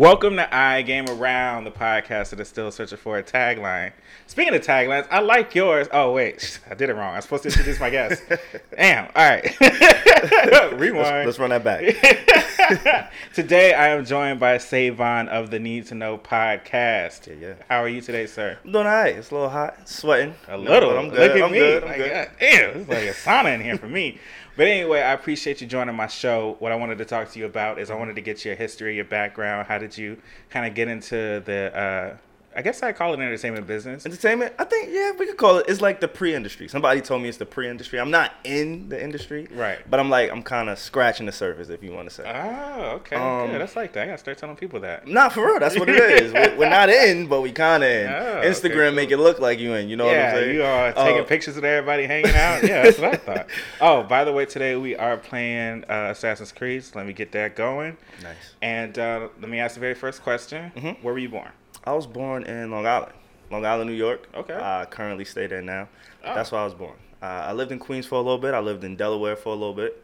Welcome to I Game Around, the podcast that is still searching for a tagline. Speaking of taglines, I like yours. Oh wait, I did it wrong. I'm supposed to introduce my guest. Damn. All right. Rewind. Let's, let's run that back. today I am joined by Savon of the Need to Know podcast. Yeah, yeah. How are you today, sir? I'm doing all right. It's a little hot, sweating. A No, little. but I'm good. Look at I'm me. good. I'm Like, good. God damn, it's like a sauna in here for me. But anyway, I appreciate you joining my show. What I wanted to talk to you about is I wanted to get your history, your background. How did you kind of get into the? Uh, I guess I call it entertainment business. Entertainment, I think, yeah, we could call it. It's like the pre-industry. Somebody told me it's the pre-industry. I'm not in the industry, Right. But I'm like, I'm kind of scratching the surface, if you want to say. Oh, okay. Um, Good. That's like that. I gotta start telling people that. Not for real. That's what it is. We're, we're not in, but we kind of in. Oh, Instagram cool. make it look like you in. You know what I'm saying? you are taking Uh, pictures of everybody hanging out. Yeah, that's what I thought. Oh, by the way, today we are playing uh, Assassin's Creed. So let me get that going. Nice. And uh, let me ask the very first question. Mhm. Where were you born? I was born in Long Island, Long Island, New York. Okay. I currently stay there now. Oh. That's where I was born. Uh, I lived in Queens for a little bit. I lived in Delaware for a little bit.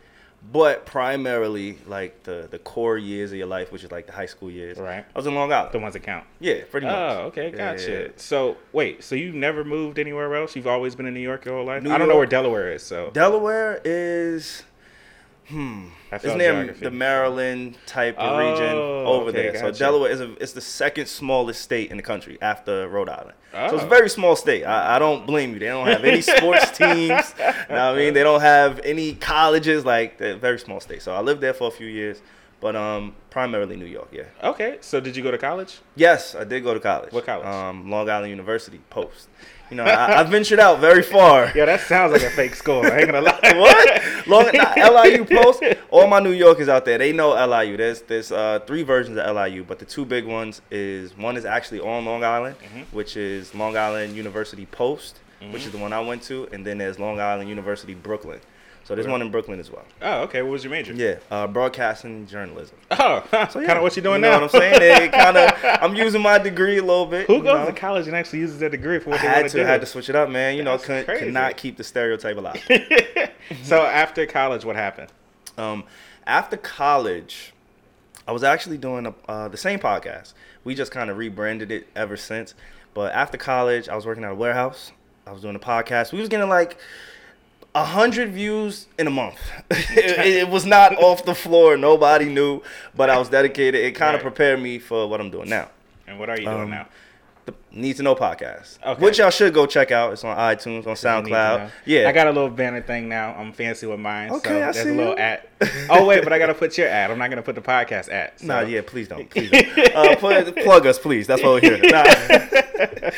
But primarily, like the, the core years of your life, which is like the high school years, Right. I was in Long Island. The ones that count. Yeah, pretty much. Oh, okay, gotcha. yeah. So wait, so you've never moved anywhere else? You've always been in New York your whole life? New I don't know where Delaware is, so Delaware is, hmm, I it's near geography. the Maryland type of Oh, region over okay, there. So gotcha. Delaware is a, it's the second smallest state in the country after Rhode Island. So it's Oh. a very small state. I, I don't blame you. They don't have any sports teams. Know what I mean, they don't have any colleges. Like they're a very small state. So I lived there for a few years, but um, primarily New York. Yeah. Okay, so did you go to college? Yes, I did go to college. What college? Um, Long Island University, Post. You know, I, I ventured out very far. Yeah, that sounds like a fake school. I ain't gonna lie. what? Long nah, LIU Post. All my New Yorkers out there, they know LIU. There's there's uh, three versions of LIU, but the two big ones is one is actually on Long Island, Mhm. which is Long Island University Post, which Mhm. is the one I went to, and then there's Long Island University Brooklyn. So there's one in Brooklyn as well. Oh, okay. What was your major? Yeah, uh, broadcasting journalism. Oh, So yeah, kind of what you doing know now? What I'm saying? They kind of. I'm using my degree a little bit. Who goes know? to college and actually uses their degree for I they had want to, do? had to switch it up, man. You know, That's could, crazy. could not keep the stereotype alive. so after college, what happened? Um, after college, I was actually doing a, uh, the same podcast. We just kind of rebranded it ever since. But after college, I was working at a warehouse. I was doing a podcast. We was getting like a hundred views in a month. it, it was not off the floor. Nobody knew, but I was dedicated. It kind of Right. prepared me for what I'm doing now. And what are you doing Um, now? The Need to Know podcast, Okay. which y'all should go check out. It's on iTunes, on You need to SoundCloud. Yeah, I got a little banner thing now. I'm fancy with mine. Okay, so I there's see a little you. ad. Oh wait, but I gotta put your ad. I'm not gonna put the podcast ad. So. Nah, yeah, please don't. Please don't. Uh, put, plug us, please. That's what we're here. Nah.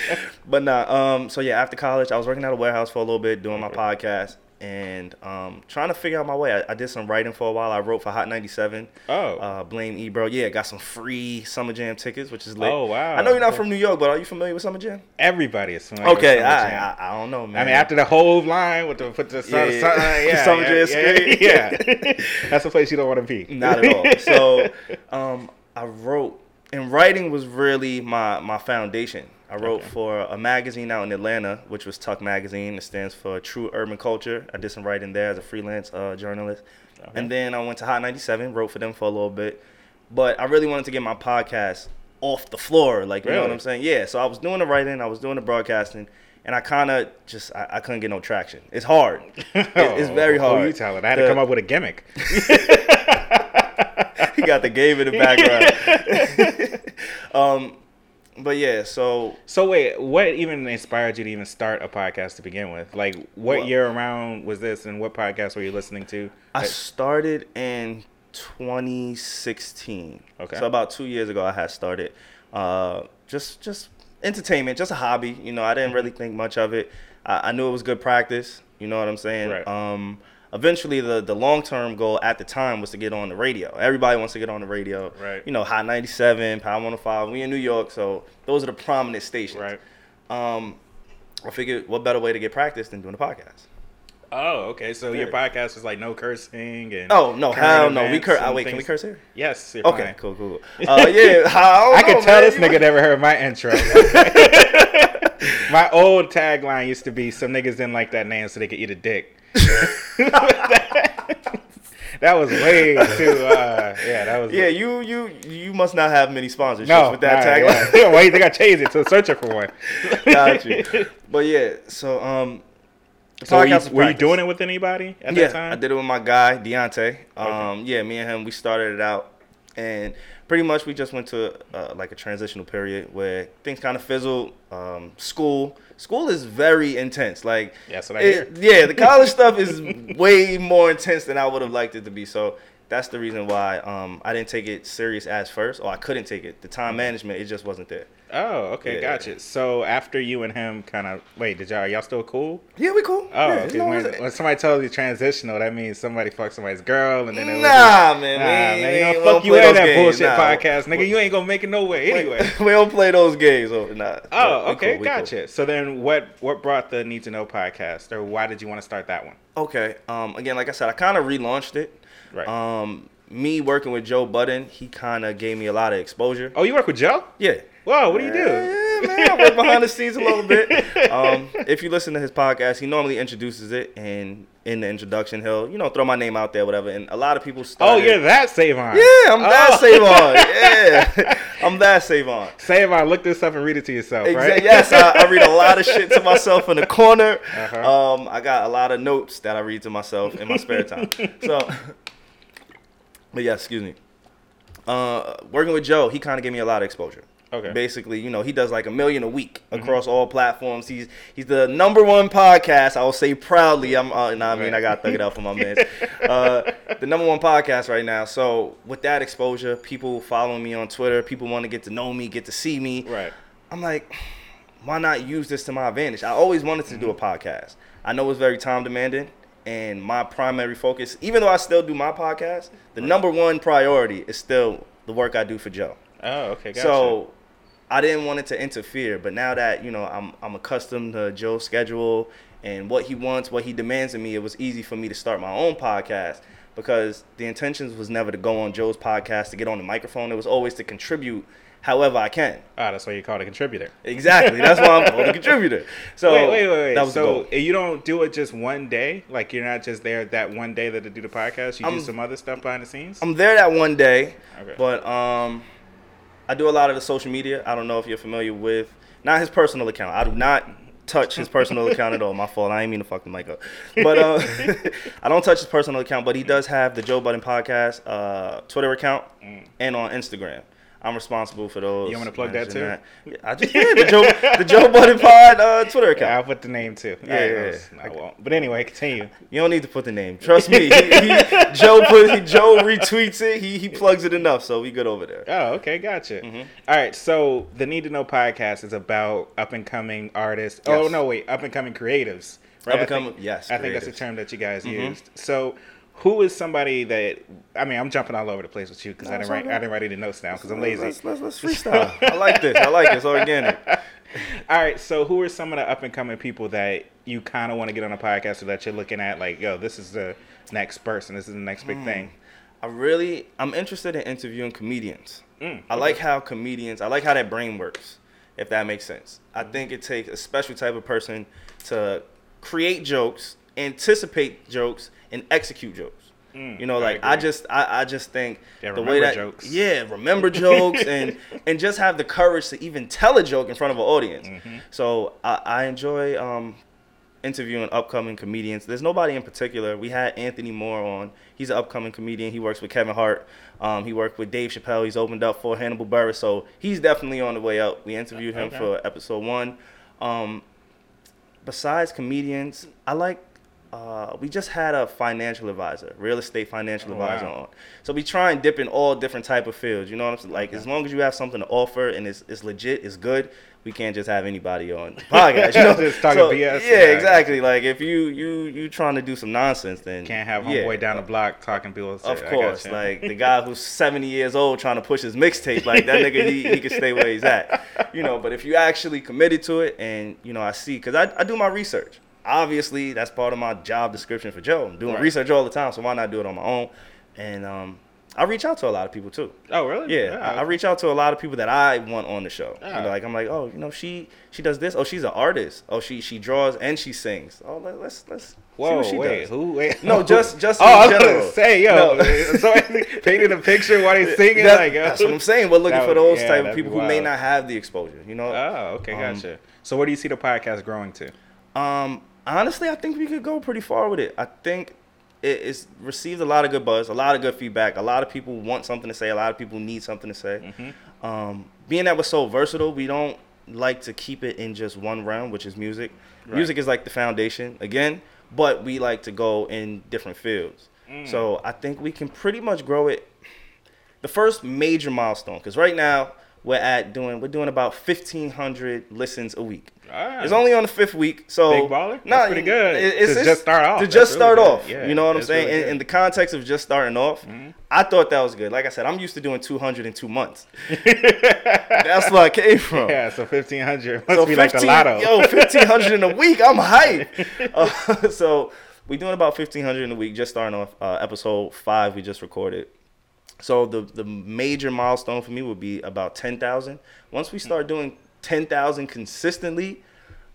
but nah, um, so yeah, after college, I was working at a warehouse for a little bit, doing my podcast, and um, trying to figure out my way. I, I did some writing for a while. I wrote for Hot 97. Oh. Uh, Blame Ebro. Yeah, got some free Summer Jam tickets, which is lit. Oh, wow. I know you're not from New York, but are you familiar with Summer Jam? Everybody is familiar with Okay, Summer I, Jam. I, I don't know, man. I mean, after the whole line with the put the sun, Yeah, sun, yeah. yeah, Summer yeah, Jam yeah, screen. yeah. That's a place you don't want to be. Not at all. So, um, I wrote, and writing was really my my foundation. I wrote Okay. for a magazine out in Atlanta, which was Tuck Magazine. It stands for True Urban Culture. I did some writing there as a freelance uh, journalist, Okay. and then I went to Hot 97, wrote for them for a little bit. But I really wanted to get my podcast off the floor, like you know what I'm saying? Yeah. So I was doing the writing, I was doing the broadcasting. And I kind of just I, I couldn't get no traction. It's hard. It- it's very Oh, hard. Who you telling? I had to come up with a gimmick. he got the game in the background. um, but yeah, so So wait, what even inspired you to even start a podcast to begin with? Like, what Well- year around was this, and what podcast were you listening to? I started in 2016. Okay. So about two years ago, I had started uh, just just entertainment, just a hobby. You know, I didn't really think much of it. I, I knew it was good practice. You know what I'm saying? Right. Um, eventually, the the long term goal at the time was to get on the radio. Everybody wants to get on the radio. Right. You know, Hot 97, Power 105. We in New York, so those are the prominent stations. Right. Um, I figured, what better way to get practice than doing a podcast? Oh, okay. So your podcast is like no cursing and Oh no, hell no. We curse. Oh, wait, can we curse here? Yes. Okay, fine. cool, cool. Uh, yeah, how, I can tell this nigga never heard my intro. my old tagline used to be "Some niggas didn't like that name, so they could eat a dick." that was way too. Uh, yeah, that was. Yeah, you you you must not have many sponsorships no, with that nah, tagline. Yeah. Wait, they got changed it to searching for one. Got you. But yeah, so um, So were you, were you doing it with anybody at yeah, that time? I did it with my guy Deontay. Um, yeah, me and him we started it out, and pretty much we just went to uh, like a transitional period where things kind of fizzled. Um, school, school is very intense. Like, That's what I it- yeah, the college stuff is way more intense than I would have liked it to be. So that's the reason why um, I didn't take it serious as first, or I couldn't take it. The time management, it just wasn't there. Oh, okay, Yeah. gotcha. So after you and him kind of wait, did y'all y'all still cool? Yeah, we cool. Oh, yeah, okay. as When, when somebody tells you transitional, that means somebody fucked somebody's girl, and then it was Nah, man. Nah, we man, you ain't- don't fuck you play and that games, bullshit nah. podcast, nigga. You ain't gonna make it no way anyway. we don't play those games. Oh, nah. Oh, we okay, cool, we cool. gotcha. So then, what what brought the Need to Know podcast, or why did you want to start that one? Okay. Um. Again, like I said, I kind of relaunched it. Right. Um. Me working with Joe Budden, he kind of gave me a lot of exposure. Oh, you work with Joe? Yeah. Whoa, what do you do? Yeah, man, I work behind the scenes a little bit. Um, if you listen to his podcast, he normally introduces it, and in the introduction, he'll you know throw my name out there, whatever. And a lot of people start Oh, you're that Savon. Yeah, I'm that Oh. Savon. Yeah, I'm that Savon. Savon, look this up and read it to yourself, right? Exactly. Yes, I, I read a lot of shit to myself in the corner. Uh-huh. Um, I got a lot of notes that I read to myself in my spare time. So, but yeah, excuse me. Uh, working with Joe, he kind of gave me a lot of exposure. Okay. Basically, you know, he does like a million a week across all platforms. He's he's the number one podcast. I will say proudly. I'm. Uh, nah, I mean, I got thug it out for my man. Uh, the number one podcast right now. So with that exposure, people following me on Twitter. People want to get to know me, get to see me. Right. I'm like, why not use this to my advantage? I always wanted to do a podcast. I know it's very time demanding, and my primary focus, even though I still do my podcast, the number one priority is still the work I do for Joe. Oh, okay, gotcha. So I didn't want it to interfere, but now that you know I'm I'm accustomed to Joe's schedule and what he wants, what he demands of me, it was easy for me to start my own podcast because the intentions was never to go on Joe's podcast to get on the microphone. It was always to contribute however I can. Ah, that's why you called a contributor. Exactly. That's why I'm called a contributor. So wait, wait, wait, wait. That was so you don't do it just one day? Like you're not just there that one day that they do the podcast. You do I'm- some other stuff behind the scenes. I'm there that one day, Okay. but um, I do a lot of the social media. I don't know if you're familiar with not his personal account. I do not touch his personal account at all. My fault. I ain't mean to fuck the mic up, but uh, I don't touch his personal account. But he does have the Joe Budden podcast uh, Twitter account and on Instagram. I'm responsible for those. You want to plug that managing Yeah, I just did the Joe the Joe Budden Pod uh, Twitter account. yeah, I'll put the name too. Yeah, I, yeah, yeah. I won't. But anyway, continue. You don't need to put the name. Trust me. He, he, Joe put he, Joe retweets it. He he plugs it enough, so we good over there. Oh, okay, gotcha. Mm-hmm. All right, so the Need to Know podcast is about up and coming artists. Oh no, wait, up and coming creatives. Right? Up-and-coming- yes, I think that's the term that you guys Mhm. used. So, who is somebody that? I mean, I'm jumping all over the place with you because No, I didn't write. all I didn't write any notes down because I'm lazy. Let's, let's, let's freestyle. I like this. I like this. Organic. All right, so who are some of the up and coming people that you kind of want to get on a podcast or that you're looking at like, yo, this is the next person, this is the next big thing. I really, I'm interested in interviewing comedians. Mm, I like how comedians, I like how that brain works, if that makes sense. I think it takes a special type of person to create jokes, anticipate jokes, and execute jokes. Mm, You know, like I, agree. just, I, I just think Yeah, the way that, jokes. yeah, remember jokes, and and just have the courage to even tell a joke in front of an audience. Mm-hmm. So I, I enjoy um, interviewing upcoming comedians. There's nobody in particular. We had Anthony Moore on. He's an upcoming comedian. He works with Kevin Hart. Um, he worked with Dave Chappelle. He's opened up for Hannibal Buress. So he's definitely on the way up. We interviewed him Okay. for episode one. Um, besides comedians, I like. Uh, we just had a financial advisor, real estate financial Oh, advisor wow. on. So we try and dip in all different type of fields. You know what I'm saying? Like as long as you have something to offer and it's, it's legit, it's good. We can't just have anybody on the podcast. You know? Just talking So, BS. Yeah, exactly. Like if you you you trying to do some nonsense, then Can't have yeah. homeboy down the block talking people. Of course, like the guy who's 70 years old trying to push his mixtape, like that nigga, he, he can stay where he's at, you know. But if you actually committed to it, and you know, I see, because I, I do my research. Obviously, that's part of my job description for Joe. I'm doing Right. research all the time, so why not do it on my own? And um, I reach out to a lot of people too. Oh, really? Yeah, I, I reach out to a lot of people that I want on the show. You know, like I'm like, oh, you know, she she does this. Oh, she's an artist. Oh, she she draws and she sings. Oh, let, let's let's Whoa, see what she wait, does. who? Wait, No, just just Oh, in I was general. gonna say, yo, No. so painting a picture while he's singing, That- like, that's what I'm saying. We're looking That for those yeah, type of people who may not have the exposure. You know. Oh, okay, Um, gotcha. So, where do you see the podcast growing to? Um, honestly, I think we could go pretty far with it. I think it, it's received a lot of good buzz, a lot of good feedback. A lot of people want something to say. A lot of people need something to say. Mm-hmm. Um, being that we're so versatile, we don't like to keep it in just one realm, which is music. Right. Music is like the foundation again, but we like to go in different fields. Mm. So I think we can pretty much grow it. The first major milestone, because right now we're at doing we're doing about fifteen hundred listens a week. Ah. It's only on the fifth week, so Big baller? That's pretty good. To just start off. To just really start good. off, Yeah, you know what I'm saying? really in, in the context of just starting off, Mhm. I thought that was good. Like I said, I'm used to doing 200 in two months. That's where I came from. yeah, so fifteen hundred must So be like the 15 lotto. Yo, 1500 in a week. I'm hype. Uh, so we're doing about 1500 in a week. Just starting off uh, episode five. We just recorded. So the the major milestone for me would be about 10,000. Once we start doing 10,000 consistently,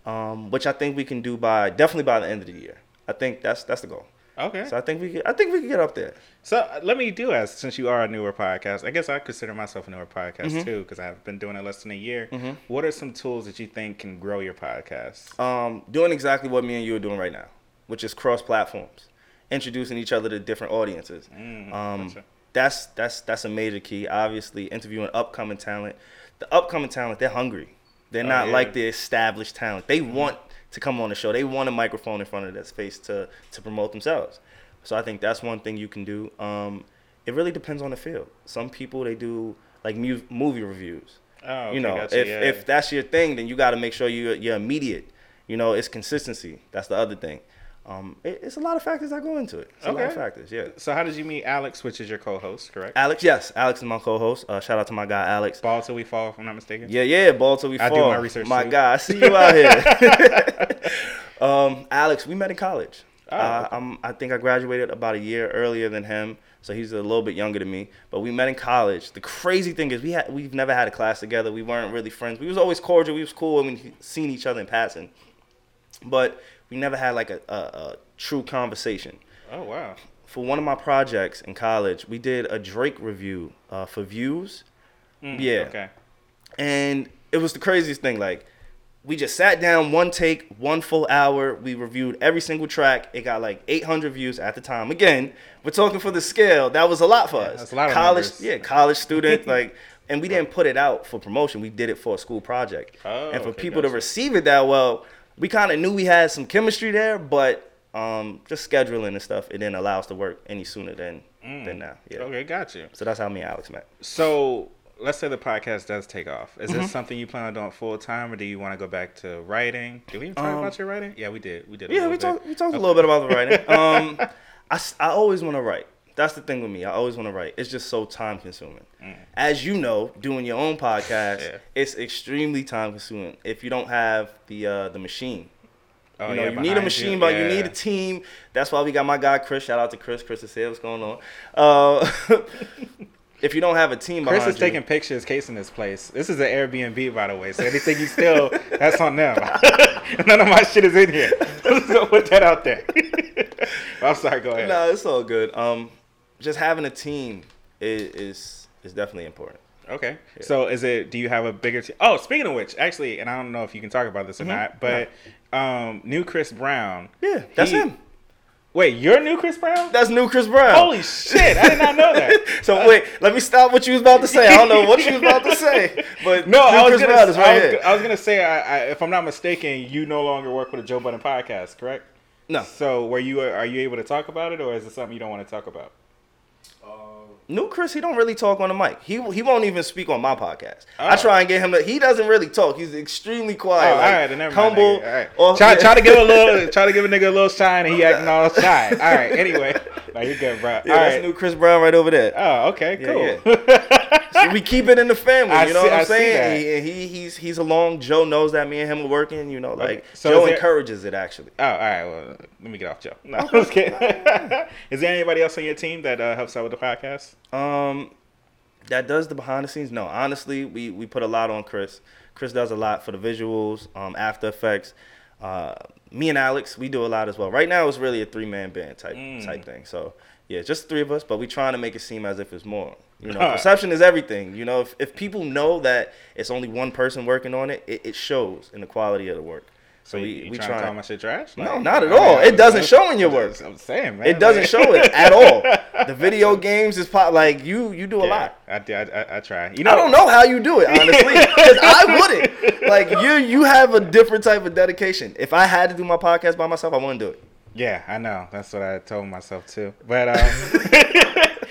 um, which I think we can do by definitely by the end of the year. I think that's that's the goal. okay. So I think we could, I think we can get up there. So uh, let me do ask, since you are a newer podcast, I guess I consider myself a newer podcast Mm-hmm. too, because I've been doing it less than a year. What are some tools that you think can grow your podcast? um, doing exactly what me and you are doing right now, which is cross platforms, introducing each other to different audiences. Mm, um, gotcha. That's that's that's a major key. Obviously, interviewing upcoming talent. The upcoming talent, they're hungry. They're Oh, not yeah. like the established talent. They want to come on the show. They want a microphone in front of their face to to promote themselves. So I think that's one thing you can do. Um, it really depends on the field. Some people they do like mu- movie reviews Oh, okay, you know, gotcha, if yeah. if that's your thing, then you got to make sure you you're immediate. You know, it's consistency. That's the other thing. Um, it, it's a lot of factors that go into it. It's a lot of Okay. factors. Yeah. So how did you meet Alex, which is your co-host, correct? Alex, yes, Alex is my co-host. Uh, shout out to my guy Alex. Ball till we fall, if I'm not mistaken. Yeah, yeah, ball till we fall. I do my research, My too. guy, I see you out here. um, Alex, we met in college. Oh, uh, okay. I'm, I think I graduated about a year earlier than him, so he's a little bit younger than me. But we met in college. The crazy thing is, we had we've never had a class together. We weren't really friends. We was always cordial. We was cool when we seen each other in passing, but we never had like a, a, a true conversation Oh wow. for one of my projects in college, we did a Drake review uh, for views, Mm, Yeah. Okay. and it was the craziest thing. Like, we just sat down, one take, one full hour. We reviewed every single track. It got like 800 views at the time. Again, we're talking for the scale. That was a lot for Yeah, us. that's a lot of college, numbers. yeah, college student. like, and we didn't put it out for promotion. We did it for a school project. Oh, and for okay, people to receive it that well, we kind of knew we had some chemistry there, but um, just scheduling and stuff, it didn't allow us to work any sooner than than now. Yeah. Mm. Okay, got you. So that's how me and Alex met. So let's say the podcast does take off. Is Mm-hmm. this something you plan on doing full time, or do you want to go back to writing? Did we even talk Um, about your writing? Yeah, we did. We did. Yeah, we talked we talked a little bit about the writing. Um, I, I always want to write. That's the thing with me. I always want to write. It's just so time consuming. As you know, doing your own podcast, Mm. Yeah. it's extremely time consuming. If you don't have the uh, the machine, Oh, you know, yeah, you need a machine, you. but you need a team. That's why we got my guy Chris. Shout out to Chris. Chris is here. What's going on? Uh, if you don't have a team, Chris is you- taking pictures, casing this place. This is an Airbnb, by the way. So anything you steal, that's on them. None of my shit is in here. Let's go put that out there. I'm sorry. Go ahead. No, it's all good. Um, just having a team is is, is definitely important. Okay. So is it? Do you have a bigger team? Oh, speaking of which, actually, and I don't know if you can talk about this Mm-hmm. or not, but um, new Chris Brown. Yeah, that's he- him. Wait, you're new Chris Brown? That's new Chris Brown. Holy shit! I did not know that. So wait, let me stop what you was about to say. I don't know what you was about to say, but No, I was gonna. Is I, was. I was gonna say, I, I, if I'm not mistaken, you no longer work with the Joe Budden podcast, correct? No, So, were you are you able to talk about it, or is it something you don't want to talk about? New Chris, he don't really talk on the mic. He he won't even speak on my podcast. I Oh. try and get him to. He doesn't really talk. He's extremely Oh, quiet. all like, right, never mind, humble. nigga. All right. off- Try, try to give a little, try to give a nigga a little shine, and he acting all shy. All right. Anyway, no, you're good, bro. Yeah, all that's right. new Chris Brown right over there. Oh, okay, Yeah, cool. we keep it in the family. I You know see- what I'm I saying? He, he he's he's along. Joe knows that me and him are working. You know, like So Joe there- encourages it actually. Oh, all right. Well, let me get off Joe. No, I'm just kidding. Is there anybody else on your team that uh, helps out with the podcast? Um, that does the behind the scenes. No, honestly, we we put a lot on Chris. Chris does a lot for the visuals, um, After Effects. Uh, me and Alex, we do a lot as well. Right now, it's really a three man band type Mm. type thing. So yeah, just three of us, but we're trying to make it seem as if it's more. You know, perception is everything. You know, if if people know that it's only one person working on it, it, it shows in the quality of the work. So we you, you we trying to try. call my shit trash? No, not at all. It doesn't show in your work. I'm saying, man. It doesn't like- show it at all. The video games is pop like you you do a Yeah, lot. I, I, I, I try. You know, I don't know how you do it, honestly, because I wouldn't. Like you, you have a different type of dedication. If I had to do my podcast by myself, I wouldn't do it. Yeah, I know. That's what I told myself too. But um,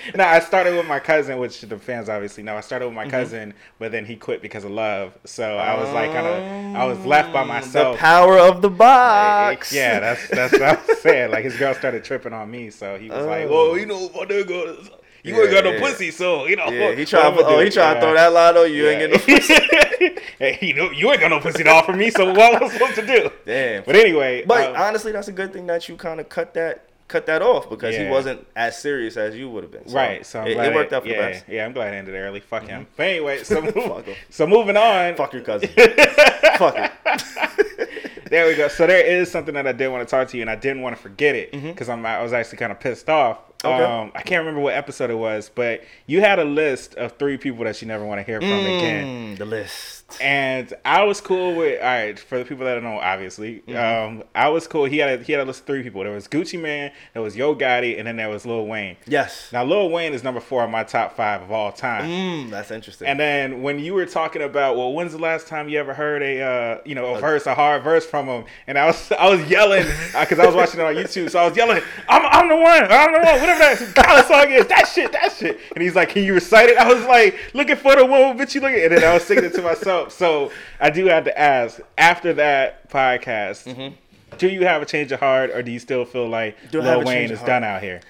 no, I started with my cousin, which the fans obviously know. I started Mm-hmm. with my cousin, but then he quit because of love. So I was like, kind of, I was left by myself. The power of the box. Yeah, that's that's what I was saying. Like his girl started tripping on me, so he was like, Oh. "Well, you know, my nigga, you Yeah, ain't got no yeah. pussy, so you know." Yeah, he. I'ma Oh, do?" he tried to Yeah. throw that line on you. Yeah. Ain't get no pussy. hey, you know, you ain't got no pussy to offer me, so what was I supposed to do? Damn. But anyway, But um, honestly, that's a good thing that you kind of cut that cut that off because he wasn't as serious as you would have been. So right, so it, it worked out for yeah, the best. Yeah, I'm glad it ended early. Fuck him. But anyway, so move, so moving on. Fuck your cousin. Fuck it. There we go. So there is something that I did want to talk to you, and I didn't want to forget it Mm-hmm. because I'm was actually kind of pissed off. Okay. Um, I can't remember what episode it was, but you had a list of three people that you never want to hear from again. Mm, the list. And I was cool with all right for the people that don't know. Obviously, Mm-hmm. um, I was cool. He had a, he had a list of three people. There was Gucci Mane, there was Yo Gotti, and then there was Lil Wayne. Yes. Now Lil Wayne is number four on my top five of all time. Mm, that's interesting. And then when you were talking about, well, when's the last time you ever heard a, uh, you know, a verse, a hard verse from him? And I was, I was yelling because I was watching it on YouTube, so I was yelling, "I'm, I'm the one, I'm the one, whatever that college song is, that shit, that shit." And he's like, "Can you recite it?" I was like, "Looking for the one, bitch, you looking?" And then I was singing it to myself. So I do have to ask, after that podcast. Do you have a change of heart, or do you still feel like Do Lil Wayne is done out here?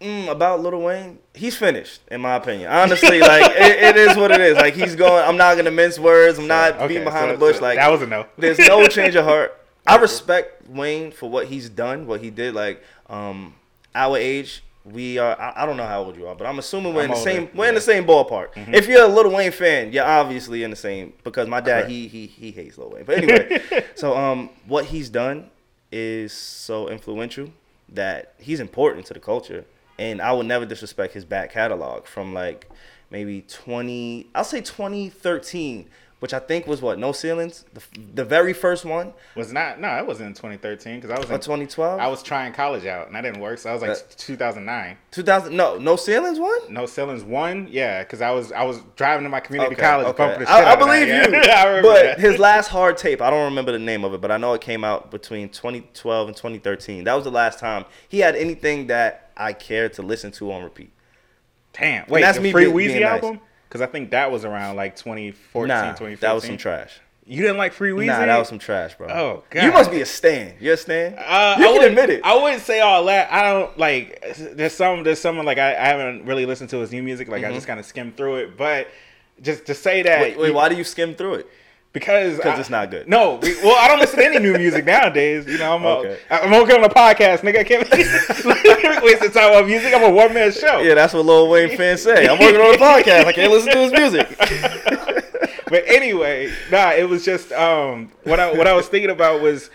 mm, about Little Wayne, he's finished, in my opinion. Honestly, like it, it is what it is. Like he's going. I'm not gonna mince words. I'm not Okay, beating behind so- the bush. so like that was a no. there's no change of heart. I respect Wayne for what he's done, what he did. Like um, our age, we are. I, I don't know how old you are, but I'm assuming we're I'm in the older, same. We're in the same ballpark. If you're a Little Wayne fan, you're obviously in the same. Because my dad, Correct. he he he hates Lil Wayne. But anyway, so um, what he's done is so influential that he's important to the culture, and I would never disrespect his back catalog from like maybe 20. I'll say 2013. Which I think was what no ceilings, the, the very first one, Was not no, it wasn't in 2013 because I was in 2012. I was trying college out and that didn't work. So I was like uh, That- 2009. 2000. No, no ceilings one. No ceilings one, yeah, because I was I was driving to my community Okay, college, okay. bumping the shit I, I of that, believe yeah. you. I remember but that. his last hard tape, I don't remember the name of it, but I know it came out between 2012 and 2013. That was the last time he had anything that I cared to listen to on repeat. Damn, wait, that's the me Free being- Weezy being nice. album? Because I think that was around like 2014, Nah, 2015. that was some trash. You didn't like Free Weezy? Nah, that was some trash, bro. Oh, god, You must be a stan. You're a stan. Uh, you I can wouldn't- admit it. I wouldn't say all that. I don't like. There's some. There's someone like I, I haven't really listened to his new music. Like I just kind of skimmed through it. But just to say that, Mm-hmm. wait, wait, you- why do you skim through it? Because 'Cause I- it's not good. No, we, well, I don't listen to any new music nowadays. You know, I'm Okay. a, I'm okay on the podcast, nigga. I can't waste the time on music. I'm a one man show. Yeah, that's what Lil Wayne fans say. I'm working on a podcast. I can't listen to his music. But anyway, nah, it was just um what I what I was thinking about was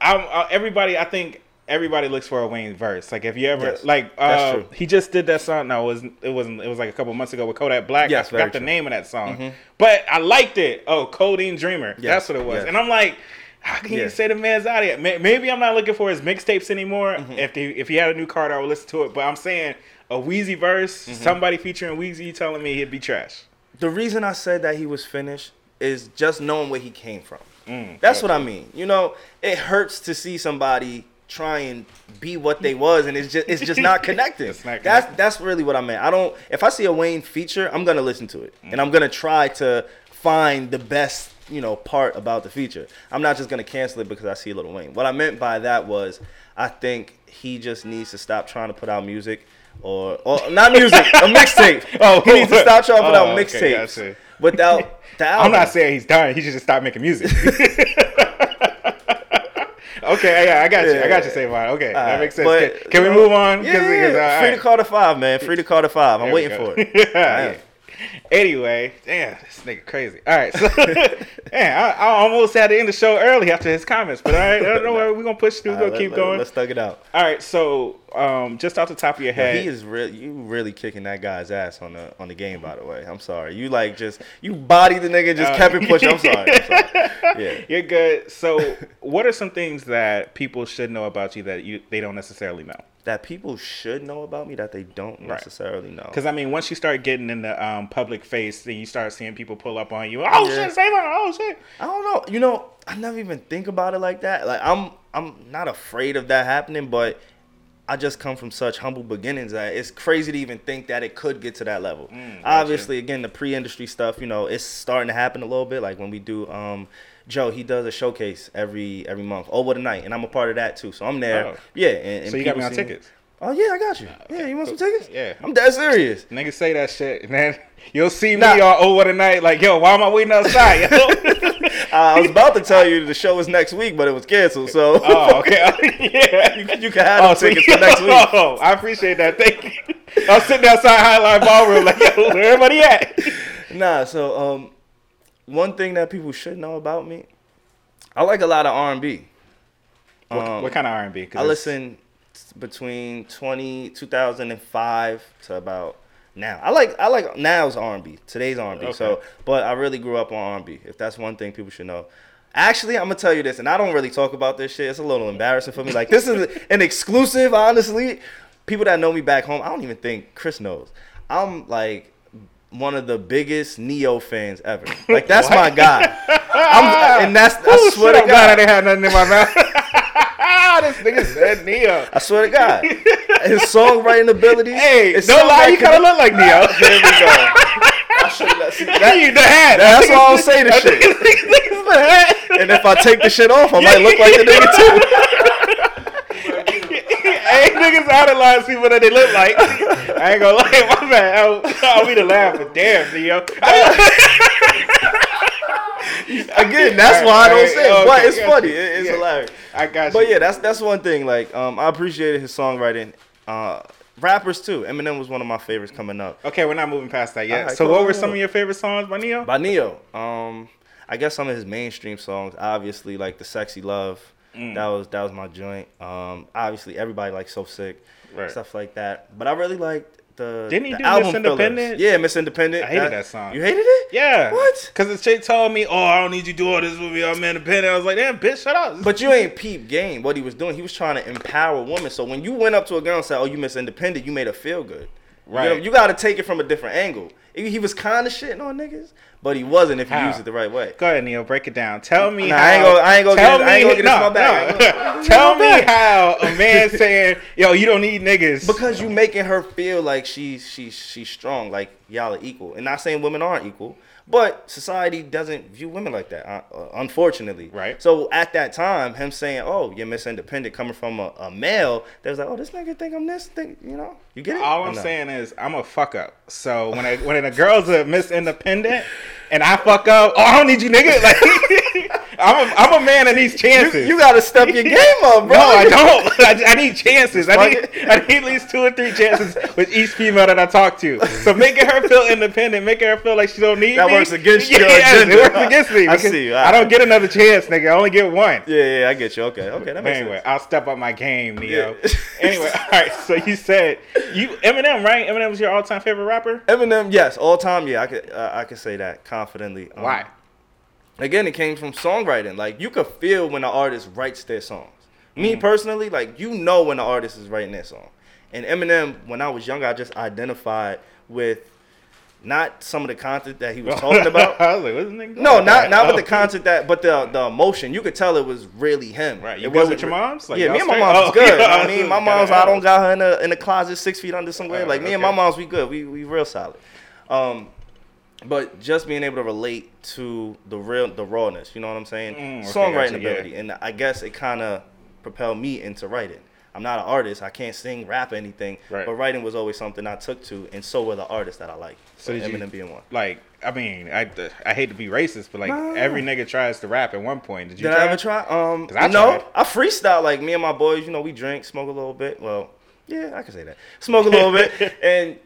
I'm uh, everybody. I think everybody looks for a Wayne verse. Like if you ever Yes, like that's uh, true. he just did that song. No, it wasn't. It wasn't. It was like a couple months ago with Kodak Black. Yes, I forgot the true. name of that song, but I liked it. Oh, Codeine Dreamer. Yes, That's what it was. yes. And I'm like. How can you say the man's out here? May- Maybe I'm not looking for his mixtapes anymore. Mm-hmm. If he, if he had a new card, I would listen to it. But I'm saying a Weezy verse, Mm-hmm. somebody featuring Weezy, telling me he'd be trash. the reason I said that he was finished is just knowing where he came from. Mm, That's what I mean. You know, it hurts to see somebody try and be what they was, and it's just it's just not connecting. Not that's connecting. that's really what I meant. I don't. If I see a Wayne feature, I'm gonna listen to it, and mm-hmm. I'm gonna try to find the best you know part about the feature. I'm not just gonna cancel it because I see a Little Wayne. What I meant by that was, I think he just needs to stop trying to put out music or or not music, a mixtape. Oh, he needs to stop trying to put oh, out okay, mixtapes gotcha. without the album. I'm not saying he's done. He should just stop making music. Okay, yeah, I got you. I got you. Mine. Okay, that Alright, makes sense. but, can, can we move on? Yeah, 'Cause- yeah, 'cause, uh, free alright. to call to five, man. Free to call to five. I'm There waiting for it. yeah, I am. yeah. Anyway, damn, this nigga crazy. All right, so man, I, I almost had to end the show early after his comments, but all right, I don't know where we're gonna push through. We're gonna keep let- going. Let's thug it out. All right, so um, just off the top of your head, He is really you really kicking that guy's ass on the on the game. By the way, I'm sorry. You like just you bodied the nigga, just Uh, kept it pushing. I'm sorry. I'm sorry. Yeah. You're good. So, what are some things that people should know about you that you they don't necessarily know? That people should know about me that they don't necessarily know. Because I mean, once you start getting in the um, public face, then you start seeing people pull up on you. Oh Yeah. shit, save her! Oh shit! I don't know. You know, I never even think about it like that. Like I'm I'm not afraid of that happening, but I just come from such humble beginnings that it's crazy to even think that it could get to that level. Mm. Obviously, again, the pre-industry stuff, you know, it's starting to happen a little bit. Like when we do um Joe, he does a showcase every every month. Over the night, and I'm a part of that too. So I'm there. Oh. Yeah, and, and So you got me on tickets. Oh yeah, I got you. Yeah, you want some tickets? Yeah. I'm dead serious. Niggas say that shit, man. you'll see me Nah. all over the night, like, yo, why am I waiting outside? Yo? Uh, I was about to tell you the show was next week, but it was canceled. So oh, okay. yeah. you, you can have so tickets you- for next week. Oh, I appreciate that. Thank you. I was sitting outside Highline Ballroom, like, yo, where everybody at? Nah, so um, one thing that people should know about me, I like a lot of R and B. What, Um, what kind of R&B? 'Cause I listen between 20, 2005 to about now. I like I like now's R and B, today's R and B. So, but I really grew up on R and B. If that's one thing people should know. Actually, I'm gonna tell you this, and I don't really talk about this shit. It's a little embarrassing for me. Like this is an exclusive, honestly. People that know me back home, I don't even think Chris knows. I'm like one of the biggest Ne-Yo fans ever. Like that's my guy. I'm, and that's I Oh, swear shit, to I'm glad I didn't have nothing in my mouth. this nigga said Ne-Yo. I swear to God, his songwriting ability. Hey, don't something lie, you kind of look like Ne-Yo. There we go. I should not see that. you the hat. That's why I don't say shit. Niggas the hat. And if I take the shit off, I might look like the nigga too. Hey, niggas idolize people that they look like. I ain't gonna lie, my. I'll, I'll be the laugh, but damn, Ne-Yo. Again, that's why I don't say it. Okay, But it's yeah. funny. It- It's Yeah. hilarious. I got you. But yeah, that's that's one thing. Like, um, I appreciated his songwriting. Uh, rappers too. Eminem was one of my favorites coming up. Okay, we're not moving past that yet. Alright, so, what were some of your favorite songs by Ne-Yo? By Ne-Yo. Um, I guess some of his mainstream songs, obviously, like the "Sexy Love." Mm. That was that was my joint. Um, obviously, everybody likes "So Sick," Right. stuff like that. But I really liked the. Didn't he the do album Miss Independent? fillers. Yeah, Miss Independent. I hated that song. You hated it? Yeah. What? Because the chick told me, oh, I don't need you to do all this with me. I'm independent. I was like, damn, bitch, shut up. But you ain't peep game. What he was doing, he was trying to empower women. So when you went up to a girl and said, "Oh, you Miss Independent," you made her feel good. You, Right. know, you got to take it from a different angle. He he was kind of shitting on niggas, but he wasn't if you How? use it the right way. Go ahead, Neil. Break it down. Tell me Nah, how. I ain't gonna- I ain't gonna tell get- I ain't me- gonna get no, my bag. no. Tell me how a man saying, "Yo, you don't need niggas." Because you making her feel like she's she's she's strong, like y'all are equal. And not saying women aren't equal, but society doesn't view women like that, uh, uh, unfortunately. Right. So at that time, him saying, "Oh, you're Miss Independent," coming from a, a male, they was like, "Oh, this nigga think I'm this thing," you know? You get it? All I'm no? saying is I'm a fuck up. So when I, when a girl's a Miss Independent and I fuck up, oh I don't need you nigga. Like I'm a, I'm a man that needs chances. you gotta step your game up, bro. no, I don't. I, I need chances. I need. I need at least two or three chances with each female that I talk to. So making her feel independent, making her feel like she don't need That me. That works against your agenda. It works against me. I see, I don't get another chance, nigga. I only get one. Yeah, yeah, I get you. Okay, okay, that makes anyway, sense. I'll step up my game, Ne-Yo. Yeah. anyway, all right. So you said you Eminem, right? Eminem was your all-time favorite rapper. Eminem, yes, all time, yeah, I could, uh, I could say that confidently. Um, Why? Again, it came from songwriting. Like you could feel when the artist writes their songs. Me Mm-hmm. personally, like you know when the artist is writing their song. And Eminem, when I was younger, I just identified with not some of the content that he was talking about. I was like, what's nigga? No, not not with Oh. the content that, but the the emotion. You could tell it was really him. Right, you it wasn't with your moms? Like, yeah, me and my mom's Oh, good. yeah, I mean, my mom's. I don't got her in the in the closet, six feet under somewhere. Right, like me and my mom's, we good. We we real solid. Um, but just being able to relate to the real the rawness. You know what I'm saying? Mm, okay, Songwriting gotcha, yeah. ability, and I guess it kind of propelled me into writing. I'm not an artist. I can't sing, rap, anything. Right. But writing was always something I took to, and so were the artists that I like. So So did you- Eminem being one. Like, I mean, I, I hate to be racist, but like Nah. every nigga tries to rap at one point. Did you Did try? I ever try? Um, I no. I freestyle. Like me and my boys, you know, we drink, smoke a little bit. Well, yeah, I can say that. Smoke a little bit, and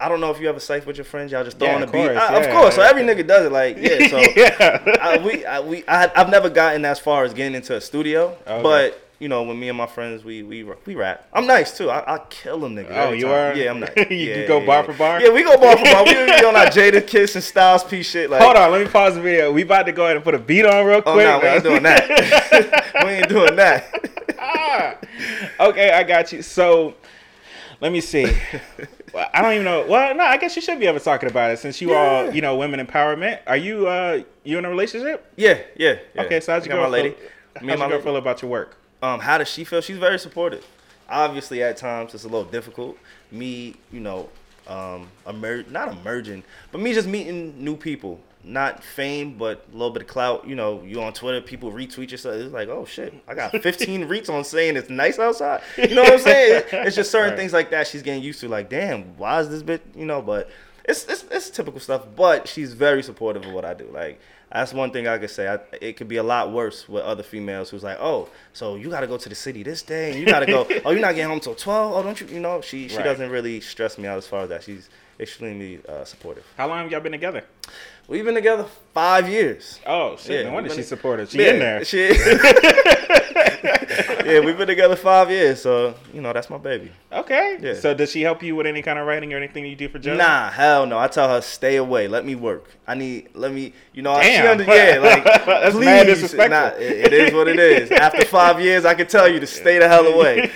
I don't know if you ever safe with your friends. Y'all just throw Yeah, of beat. course, I- Of yeah. course, so every nigga does it. Like yeah, so yeah. I, we I, we I, I've never gotten as far as getting into a studio, Okay. but. You know, when me and my friends we we we rap. I'm nice too. I I kill them niggas. Oh, you time. are? Yeah, I'm nice. You- Yeah, you go yeah, bar yeah. for bar? Yeah, we go bar for bar. We be on our Jadakiss and Styles P shit. Like, Hold on, let me pause the video. We about to go ahead and put a beat on real quick. Oh quick. no, we ain't doing that. we ain't doing that. Ah. okay, I got you. So, let me see. Well, I don't even know. Well, no, I guess you should be able to talking about it since you all, you know, women empowerment. Are you, uh, you in a relationship? Yeah, yeah. yeah. Okay, so how's your girl my lady? feel? Me How's your my girl feel about your work? Um, how does she feel? She's very supportive. Obviously, at times it's a little difficult. Me, you know, um, emer- not emerging, but me just meeting new people. Not fame, but a little bit of clout. You know, you on Twitter, people retweet your stuff. It's like, oh shit, I got 15 reats on saying it's nice outside. You know what I'm saying? It's just certain Right. things like that she's getting used to. Like, damn, why is this bit? You know, but it's it's, it's typical stuff. But she's very supportive of what I do. Like, that's one thing I could say. I, it could be a lot worse with other females who's like, oh, so you got to go to the city this day, and you got to go. oh, you're not getting home till 12. Oh, don't you? You know, she she Right. doesn't really stress me out as far as that. She's extremely uh, supportive. How long have y'all been together? We've been together five years. Oh shit! Yeah, no wonder we've she been- supportive. She yeah, in there. She, yeah, we've been together five years, so you know that's my baby. Okay. Yeah. So does she help you with any kind of writing or anything you do for Joe? Nah, hell no. I tell her stay away. Let me work. I need. Let me. You know. Damn. She under, yeah. Like That's please. mad disrespectful. Nah, it, it is what it is. After five years, I can tell you to stay the hell away.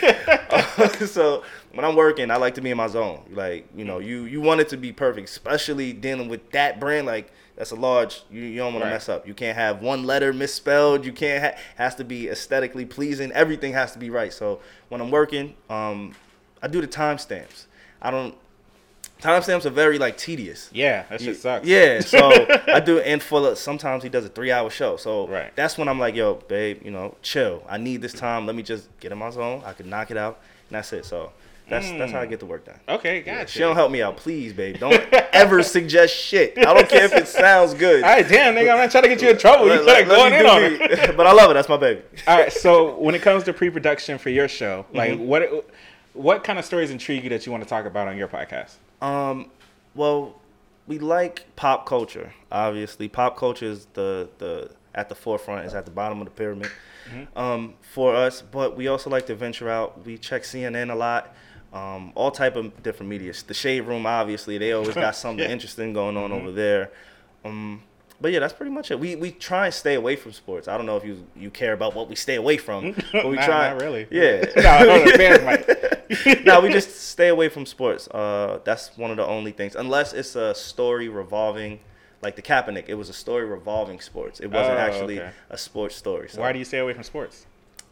so when I'm working, I like to be in my zone. Like you know, you you want it to be perfect, especially dealing with that brand. Like that's a large. You, you don't want Right. to mess up. You can't have one letter misspelled. You can't. Ha- has to be aesthetically pleasing. Everything has to be right. So when I'm working, um, I do the timestamps. I don't. Timestamps are very like tedious. Yeah, that shit sucks. Yeah, so I do and full of sometimes he does a three hour show. So Right. that's when I'm like, yo, babe, you know, chill. I need this time. Let me just get in my zone. I can knock it out. And that's it. So that's that's how I get the work done. Okay, Yeah, gotcha. She don't help me out, please, babe. Don't ever suggest shit. I don't care if it sounds good. All right, damn, nigga, I'm not trying to get you in trouble. You Let- like going in on me. but I love it. That's my baby. All right, so when it comes to pre-production for your show, like Mm-hmm. what what kind of stories intrigue you that you want to talk about on your podcast? Um, well, we like pop culture. Obviously, pop culture is the the at the forefront. Is at the bottom of the pyramid. Um, for us, but we also like to venture out. We check CNN a lot. Um, all type of different media. The Shade Room, obviously, they always got something Yeah. interesting going on over there. Um, but yeah, that's pretty much it. We we try and stay away from sports. I don't know if you you care about what we stay away from, but we Nah, try. not really. Yeah. no, no, the fans might. no, we just stay away from sports. Uh, that's one of the only things, unless it's a story revolving, like the Kaepernick. It was a story revolving sports. It wasn't Oh, actually okay. a sports story. So Why do you stay away from sports?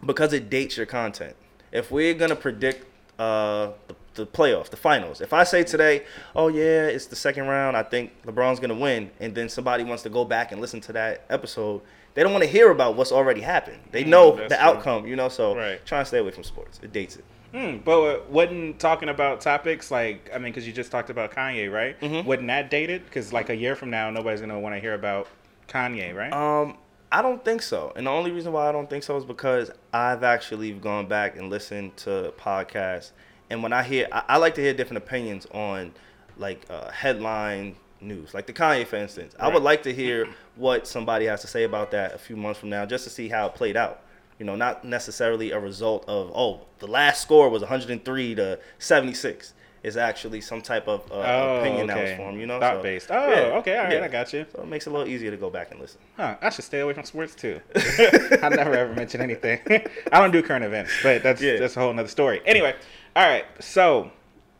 because it dates your content. If we're gonna predict uh, the, the playoff, the finals, if I say today, oh yeah, it's the second round, I think LeBron's gonna win, and then somebody wants to go back and listen to that episode, they don't want to hear about what's already happened. They Mm, know that's the true. outcome, you know. So Right. try and stay away from sports. It dates it. Hmm, but wasn't talking about topics like I mean, because you just talked about Kanye, right? Mhm. Wouldn't that date it? Because like a year from now, nobody's gonna want to hear about Kanye, right? Um, I don't think so. And the only reason why I don't think so is because I've actually gone back and listened to podcasts. And when I hear, I, I like to hear different opinions on like uh, headline news, like the Kanye, for instance. I would like to hear what somebody has to say about that a few months from now, just to see how it played out. You know, not necessarily a result of oh, the last score was 103 to 76. It's actually some type of uh, oh, opinion that was formed. You know, thought So, based. Oh, yeah, okay, all right, yeah. I got you. So it makes it a little easier to go back and listen. Huh, I should stay away from sports too. I never ever mention anything. I don't do current events, but that's Yeah. that's a whole nother story. Anyway, all right. So,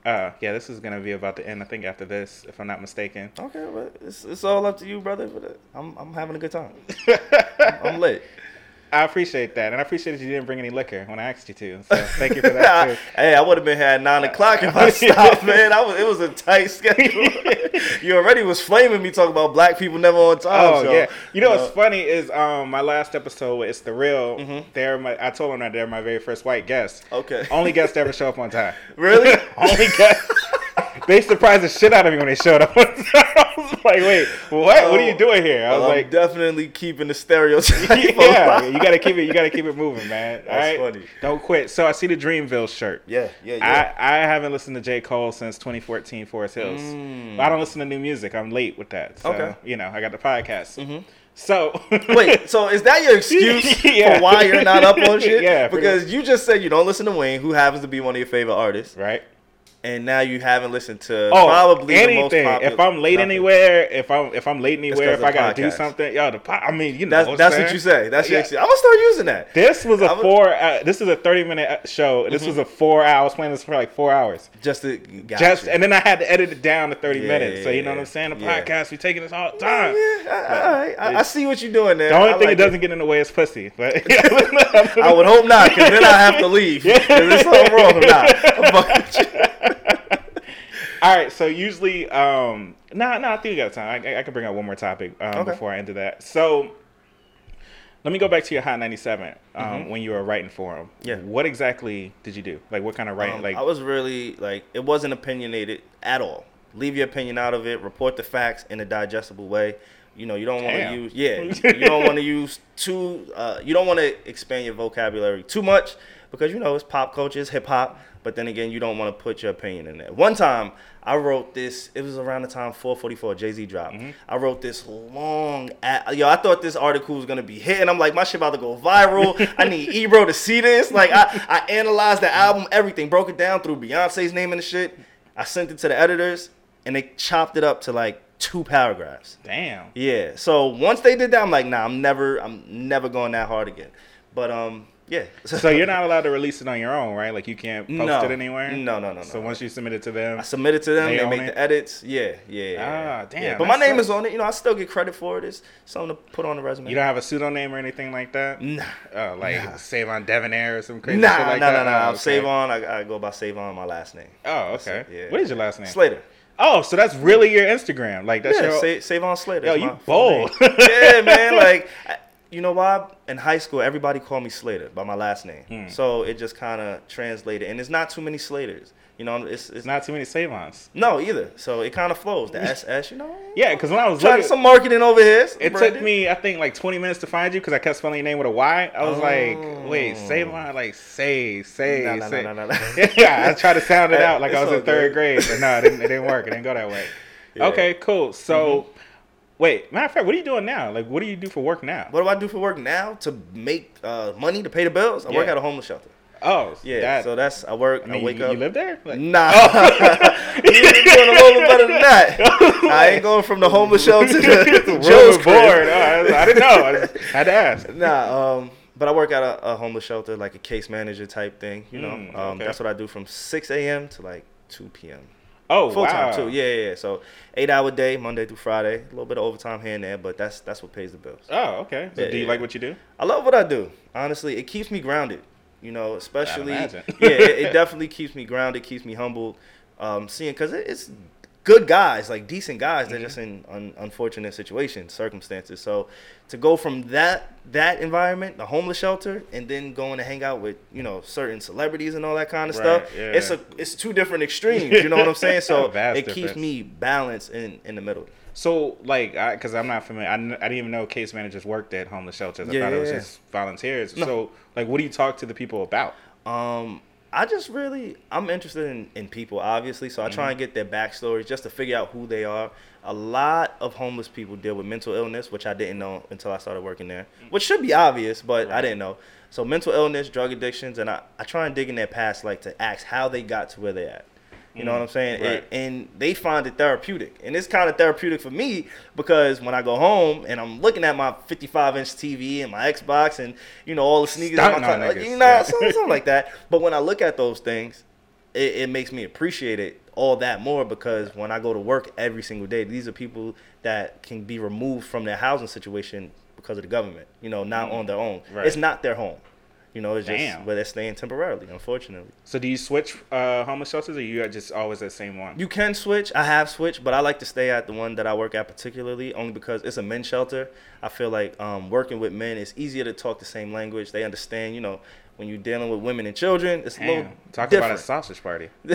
uh, yeah, this is gonna be about the end. I think after this, if I'm not mistaken. Okay, but it's, it's all up to you, brother. But I'm I'm having a good time. I'm, I'm lit. I appreciate that, and I appreciate that you didn't bring any liquor when I asked you to. So thank you for that too. hey, I would have been here at nine o'clock if I stopped, man. I was it was a tight schedule. you already was flaming me talking about black people never on time. Oh so, yeah, you know what's funny is um my last episode with it's the real. Mm-hmm. They're my I told them that they're my very first white guest. Okay. Only guest to ever show up on time. Really? Only guest. They surprised the shit out of me when they showed up. I was like, wait, what? what are you doing here? I was Well, I'm like, definitely keeping the stereotype. yeah, you gotta keep it. You gotta keep it moving, man. All That's right, funny. don't quit. So I see the Dreamville shirt. Yeah, yeah, yeah. I, I haven't listened to J. Cole since 2014 Forest Hills. Mm. I don't listen to new music. I'm late with that. So, Okay. you know, I got the podcast. So Wait, so is that your excuse Yeah. for why you're not up on shit? Yeah, Because you just said you don't listen to Wayne, who happens to be one of your favorite artists, right? And now you haven't listened to Oh, probably the most anything. popular. if I'm late nothing. anywhere, if I'm if I'm late anywhere, if I gotta do podcast. something, yo, the po- I mean, you know, That's what that's what you say. That's Yeah. excuse. I'm gonna start using that. This was a four. Uh, this is a 30 minute uh, show. This Mm-hmm. was a four. hour I was playing this for like four hours. Just to Just you. and then I had to edit it down to 30 Yeah, minutes. So you know what I'm saying? The podcast, we taking this all the time. Yeah, I-. I, I see what you're doing there. The only I thing like it doesn't get in the way is pussy. But I would hope not, because then I have to leave. Yeah. Because there's something wrong with that. I'm fucking with you. All right, so usually, um, no, nah, no, nah, I think we got time. I, I can bring up one more topic um, Okay. before I end that. So, let me go back to your Hot 97 um, when you were writing for him. Mm-hmm. Yeah. What exactly did you do? Like, what kind of writing? Um, like, I was really like it wasn't opinionated at all. Leave your opinion out of it. Report the facts in a digestible way. You know, you don't want to use yeah. you don't want to use too. Uh, you don't want to expand your vocabulary too much because you know it's pop culture, it's hip hop. But then again, you don't want to put your opinion in there. One time, I wrote this. It was around the time 444 Jay Z dropped. Mm-hmm. I wrote this long. Ad, yo, I thought this article was gonna be hitting. I'm like, my shit about to go viral. I need Ebro to see this. Like, I, I analyzed the album, everything, broke it down through Beyonce's name and the shit. I sent it to the editors, and they chopped it up to like two paragraphs. damn. Yeah. So once they did that, I'm like, nah, I'm never, I'm never going that hard again. But um, yeah. So you're not allowed to release it on your own, right? Like, you can't post No. it anywhere. No, no, no, So once you submit it to them, I submit it to them. They They, make it? the edits. Yeah, yeah. Ah, damn, Yeah. But my name sucks. is on it. You know, I still get credit for it. It's something to put on the resume. you don't have a pseudonym or anything like that. Nah. Oh, like Nah. Save on Devonair or some crazy Nah, shit like nah, that. nah, nah. Oh, I'm okay. Savon. I, I go by Savon, my last name. Oh, okay. Yeah. What is your last name? Slater. Oh, so that's really your Instagram. Like that's Yeah, your. Sa- Savon Slater. Yo, you bold. yeah, man. Like, you know why? In high school, everybody called me Slater by my last name. Hmm. So it just kind of translated. And there's not too many Slaters. You know, it's, it's not too many Savons. No, either. So it kind of flows. The SS, you know? Yeah, because when I was Trying looking, some marketing over here. it took me I think like 20 minutes to find you because I kept spelling your name with a Y. I was Oh. like, wait, Savon, like say, say, say. nah, nah, nah. yeah, I tried to sound it out like I was in third good. grade, but no, it didn't, it didn't work. It didn't go that way. Yeah. Mm-hmm. Okay, cool. So, wait, matter of fact, what are you doing now? Like, what do you do for work now? What do I do for work now to make uh, money to pay the bills? I work at a homeless shelter. Oh, Yeah, that, so that's I work. I mean, I wake you, up. you live there? Like, Nah, you doing a little bit better than that. I ain't going from the homeless shelter to Joe's bored. Oh, I, I didn't know. I had to ask. Nah, um, but I work at a, a homeless shelter, like a case manager type thing. You know, Mm, um, okay. that's what I do from 6 a.m. to like 2 p.m. Oh, Full wow. time too. Yeah, yeah, yeah. So eight hour day, Monday through Friday. A little bit of overtime here and there, but that's that's what pays the bills. Oh, okay. So Yeah, do you yeah. like what you do? I love what I do. Honestly, it keeps me grounded. You know, especially yeah, it, it definitely keeps me grounded, keeps me humbled. Um, seeing because it, it's good guys, like decent guys. They're Mm-hmm. just in un, unfortunate situations, circumstances. So to go from that that environment, the homeless shelter, and then going to hang out with you know certain celebrities and all that kind of stuff, yeah. it's a it's two different extremes. You know what I'm saying? So it keeps difference. me balanced in in the middle. So, like, because I'm not familiar, I, I didn't even know case managers worked at homeless shelters. I Yeah, thought it was yeah, just volunteers. No. So, like, what do you talk to the people about? Um, I just really I'm interested in, in people, obviously. So I try and mm-hmm. get their backstories just to figure out who they are. A lot of homeless people deal with mental illness, which I didn't know until I started working there. Mm. Which should be obvious, but I didn't know. So mental illness, drug addictions, and I, I try and dig in their past, like to ask how they got to where they're at. You know what I'm saying? Right. It- and they find it therapeutic. And it's kind of therapeutic for me because when I go home and I'm looking at my 55 inch TV and my Xbox and, you know, all the sneakers my Stunting on car, you know, yeah. something, something like that. But when I look at those things, it, it makes me appreciate it all that more because when I go to work every single day, these are people that can be removed from their housing situation because of the government. You know, not mm-hmm. on their own. Right. It's not their home. You know, it's Damn. just where they're staying temporarily. Unfortunately, So do you switch uh, homeless shelters, or you are just always that same one? you can switch. I have switched, but I like to stay at the one that I work at particularly, only because it's a men's shelter. I feel like um, working with men is easier to talk the same language. They understand. You know, when you're dealing with women and children, it's a little Damn, talk different. about a sausage party. yeah,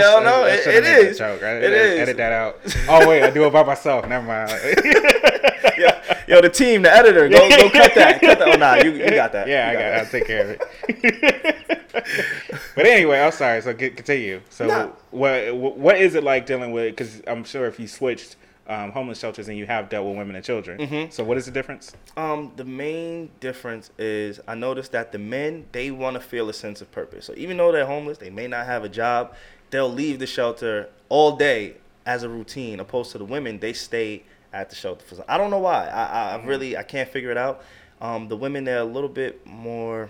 hell no, I it, it is. Joke. I, It edit, is. Edit that out. Oh wait, I do it by myself. Never mind. yo, yo, the team, the editor, go go cut that. Cut that. Oh nah, you, you got that. Yeah, You I got. that. I'll take care of it. but anyway, I'm sorry. So continue. So what what is it like dealing with? Because I'm sure if you switched um, homeless shelters and you have dealt with women and children, Mhm. so what is the difference? Um, the main difference is I noticed that the men they want to feel a sense of purpose. So even though they're homeless, they may not have a job. They'll leave the shelter all day as a routine. Opposed to the women, they stay at the shelter for. I don't know why. I, I, I really I can't figure it out. Um, the women they're a little bit more.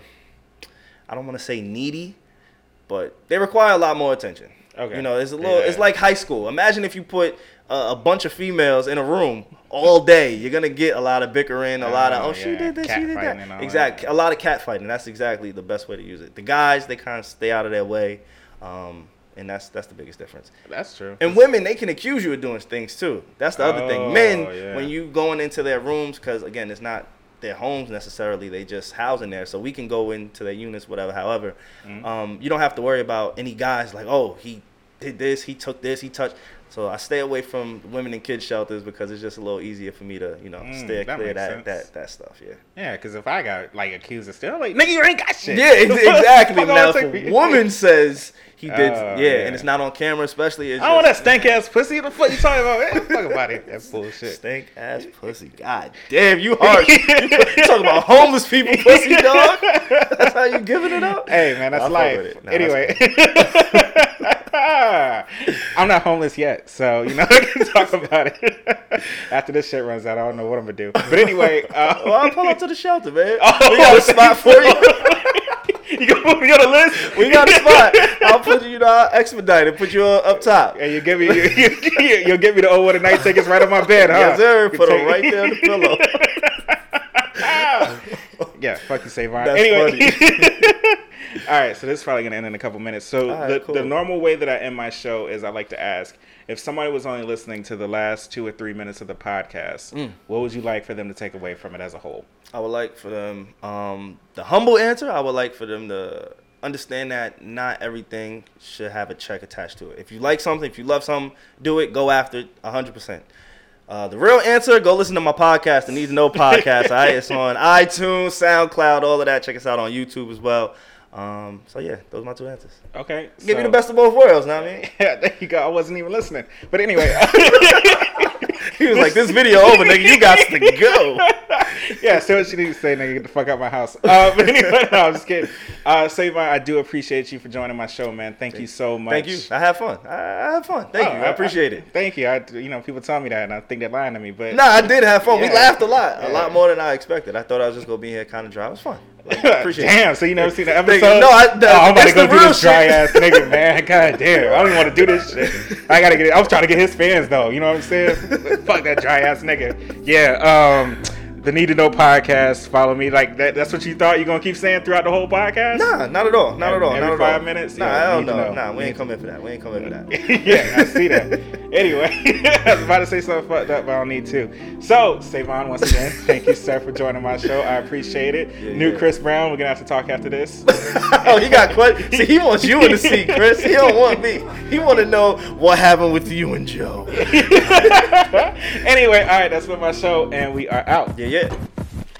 I don't want to say needy, but they require a lot more attention. Okay. You know, it's a little. It's like high school. Imagine if you put a, a bunch of females in a room all day. You're gonna get a lot of bickering, a lot of Oh, oh she did this, she did that. Exactly, that. a lot of cat fighting. That's exactly the best way to use it. The guys they kind of stay out of their way, um, and that's that's the biggest difference. That's true. And women, they can accuse you of doing things too. That's the other Oh, thing. Men, yeah. when you going into their rooms, because again, it's not their homes necessarily. They just housing there, so we can go into their units, whatever. However, Mhm. um, you don't have to worry about any guys like, oh, he did this, he took this, he touched. So I stay away from women and kids shelters because it's just a little easier for me to, you know, Mm, stay that clear that, that that stuff. Yeah. yeah, because if I got like accused of still, like nigga, you ain't got shit. Yeah, exactly. Now, if a woman says he did, Oh, yeah, yeah. and it's not on camera, especially, it's I don't want that stank ass pussy. What the fuck you talking about? Man? Fuck about it. That's bullshit. Stink ass pussy. God damn, you harsh. you talking about homeless people pussy, dog? That's how you giving it up? Hey man, that's I fuck life. Nah, anyway, I'm not homeless yet, so you know I can talk about it. After this shit runs out, I don't know what I'm gonna do. But anyway, uh, Well, I'll pull up to the shelter, man. Oh, we got a spot for you. you gonna put me on the list? We got a spot. I'll put you, you know, I'll expedite it, put you uh, up top. And you give me you, you'll give me the old one night tickets right on my bed, huh? Yes, sir. Put 'em take- right there on the pillow. yeah, fuck you, Savon. That's anyway. All right, so this is probably gonna end in a couple minutes. So right, the, cool. the normal way that I end my show is I like to ask if somebody was only listening to the last two or three minutes of the podcast, Mm. what would you like for them to take away from it as a whole? I would like for them, um, the humble answer, I would like for them to understand that not everything should have a check attached to it. If you like something, if you love something, do it, go after it 100%. Uh, the real answer, go listen to my podcast, the Need to Know podcast. all right, it's on iTunes, SoundCloud, all of that. Check us out on YouTube as well. Um, so yeah, those are my two answers. Okay, Give so- you the best of both worlds, know what I mean? Yeah, there you go. I wasn't even listening, but anyway. He was like, "This video over, nigga. You got to go." Yeah, say what you need to say, nigga. Get the fuck out my house. Uh, but anyway, no, I'm just kidding. Uh, Savon, I do appreciate you for joining my show, man. Thank you so much. Thank you. I have fun. I, I have fun. Thank Oh, you. I appreciate it. Thank you. I, you know, people tell me that, and I think they're lying to me. But Nah, I did have fun. We laughed a lot, a lot more than I expected. I thought I was just gonna be here kind of dry. It was fun. Like, appreciate it. damn. So you never seen the episode? No, I- the- oh, I'm about to go do this dry shit. ass nigga, man. God damn. I don't even want to do this shit. I gotta get. it. I was trying to get his fans though. You know what I'm saying? Fuck that dry ass nigga. Yeah. Um. The Need to Know podcast. Follow me. Like that. That's what you thought you're gonna keep saying throughout the whole podcast? Nah, not at all. Not at all. Every not at five all. minutes? Nah, Yeah, to no. know. Nah, we ain't coming for that. We ain't coming for that. yeah, I see that. Anyway, I was about to say something fucked up, but I don't need to. So, Savon, once again, thank you, sir, for joining my show. I appreciate it. Yeah, New yeah. Chris Brown, we're gonna have to talk after this. oh, he got questions. See, he wants you in the seat, Chris. He don't want me. He want to know what happened with you and Joe. anyway, all right, that's been my show, and we are out. Yeah, yeah.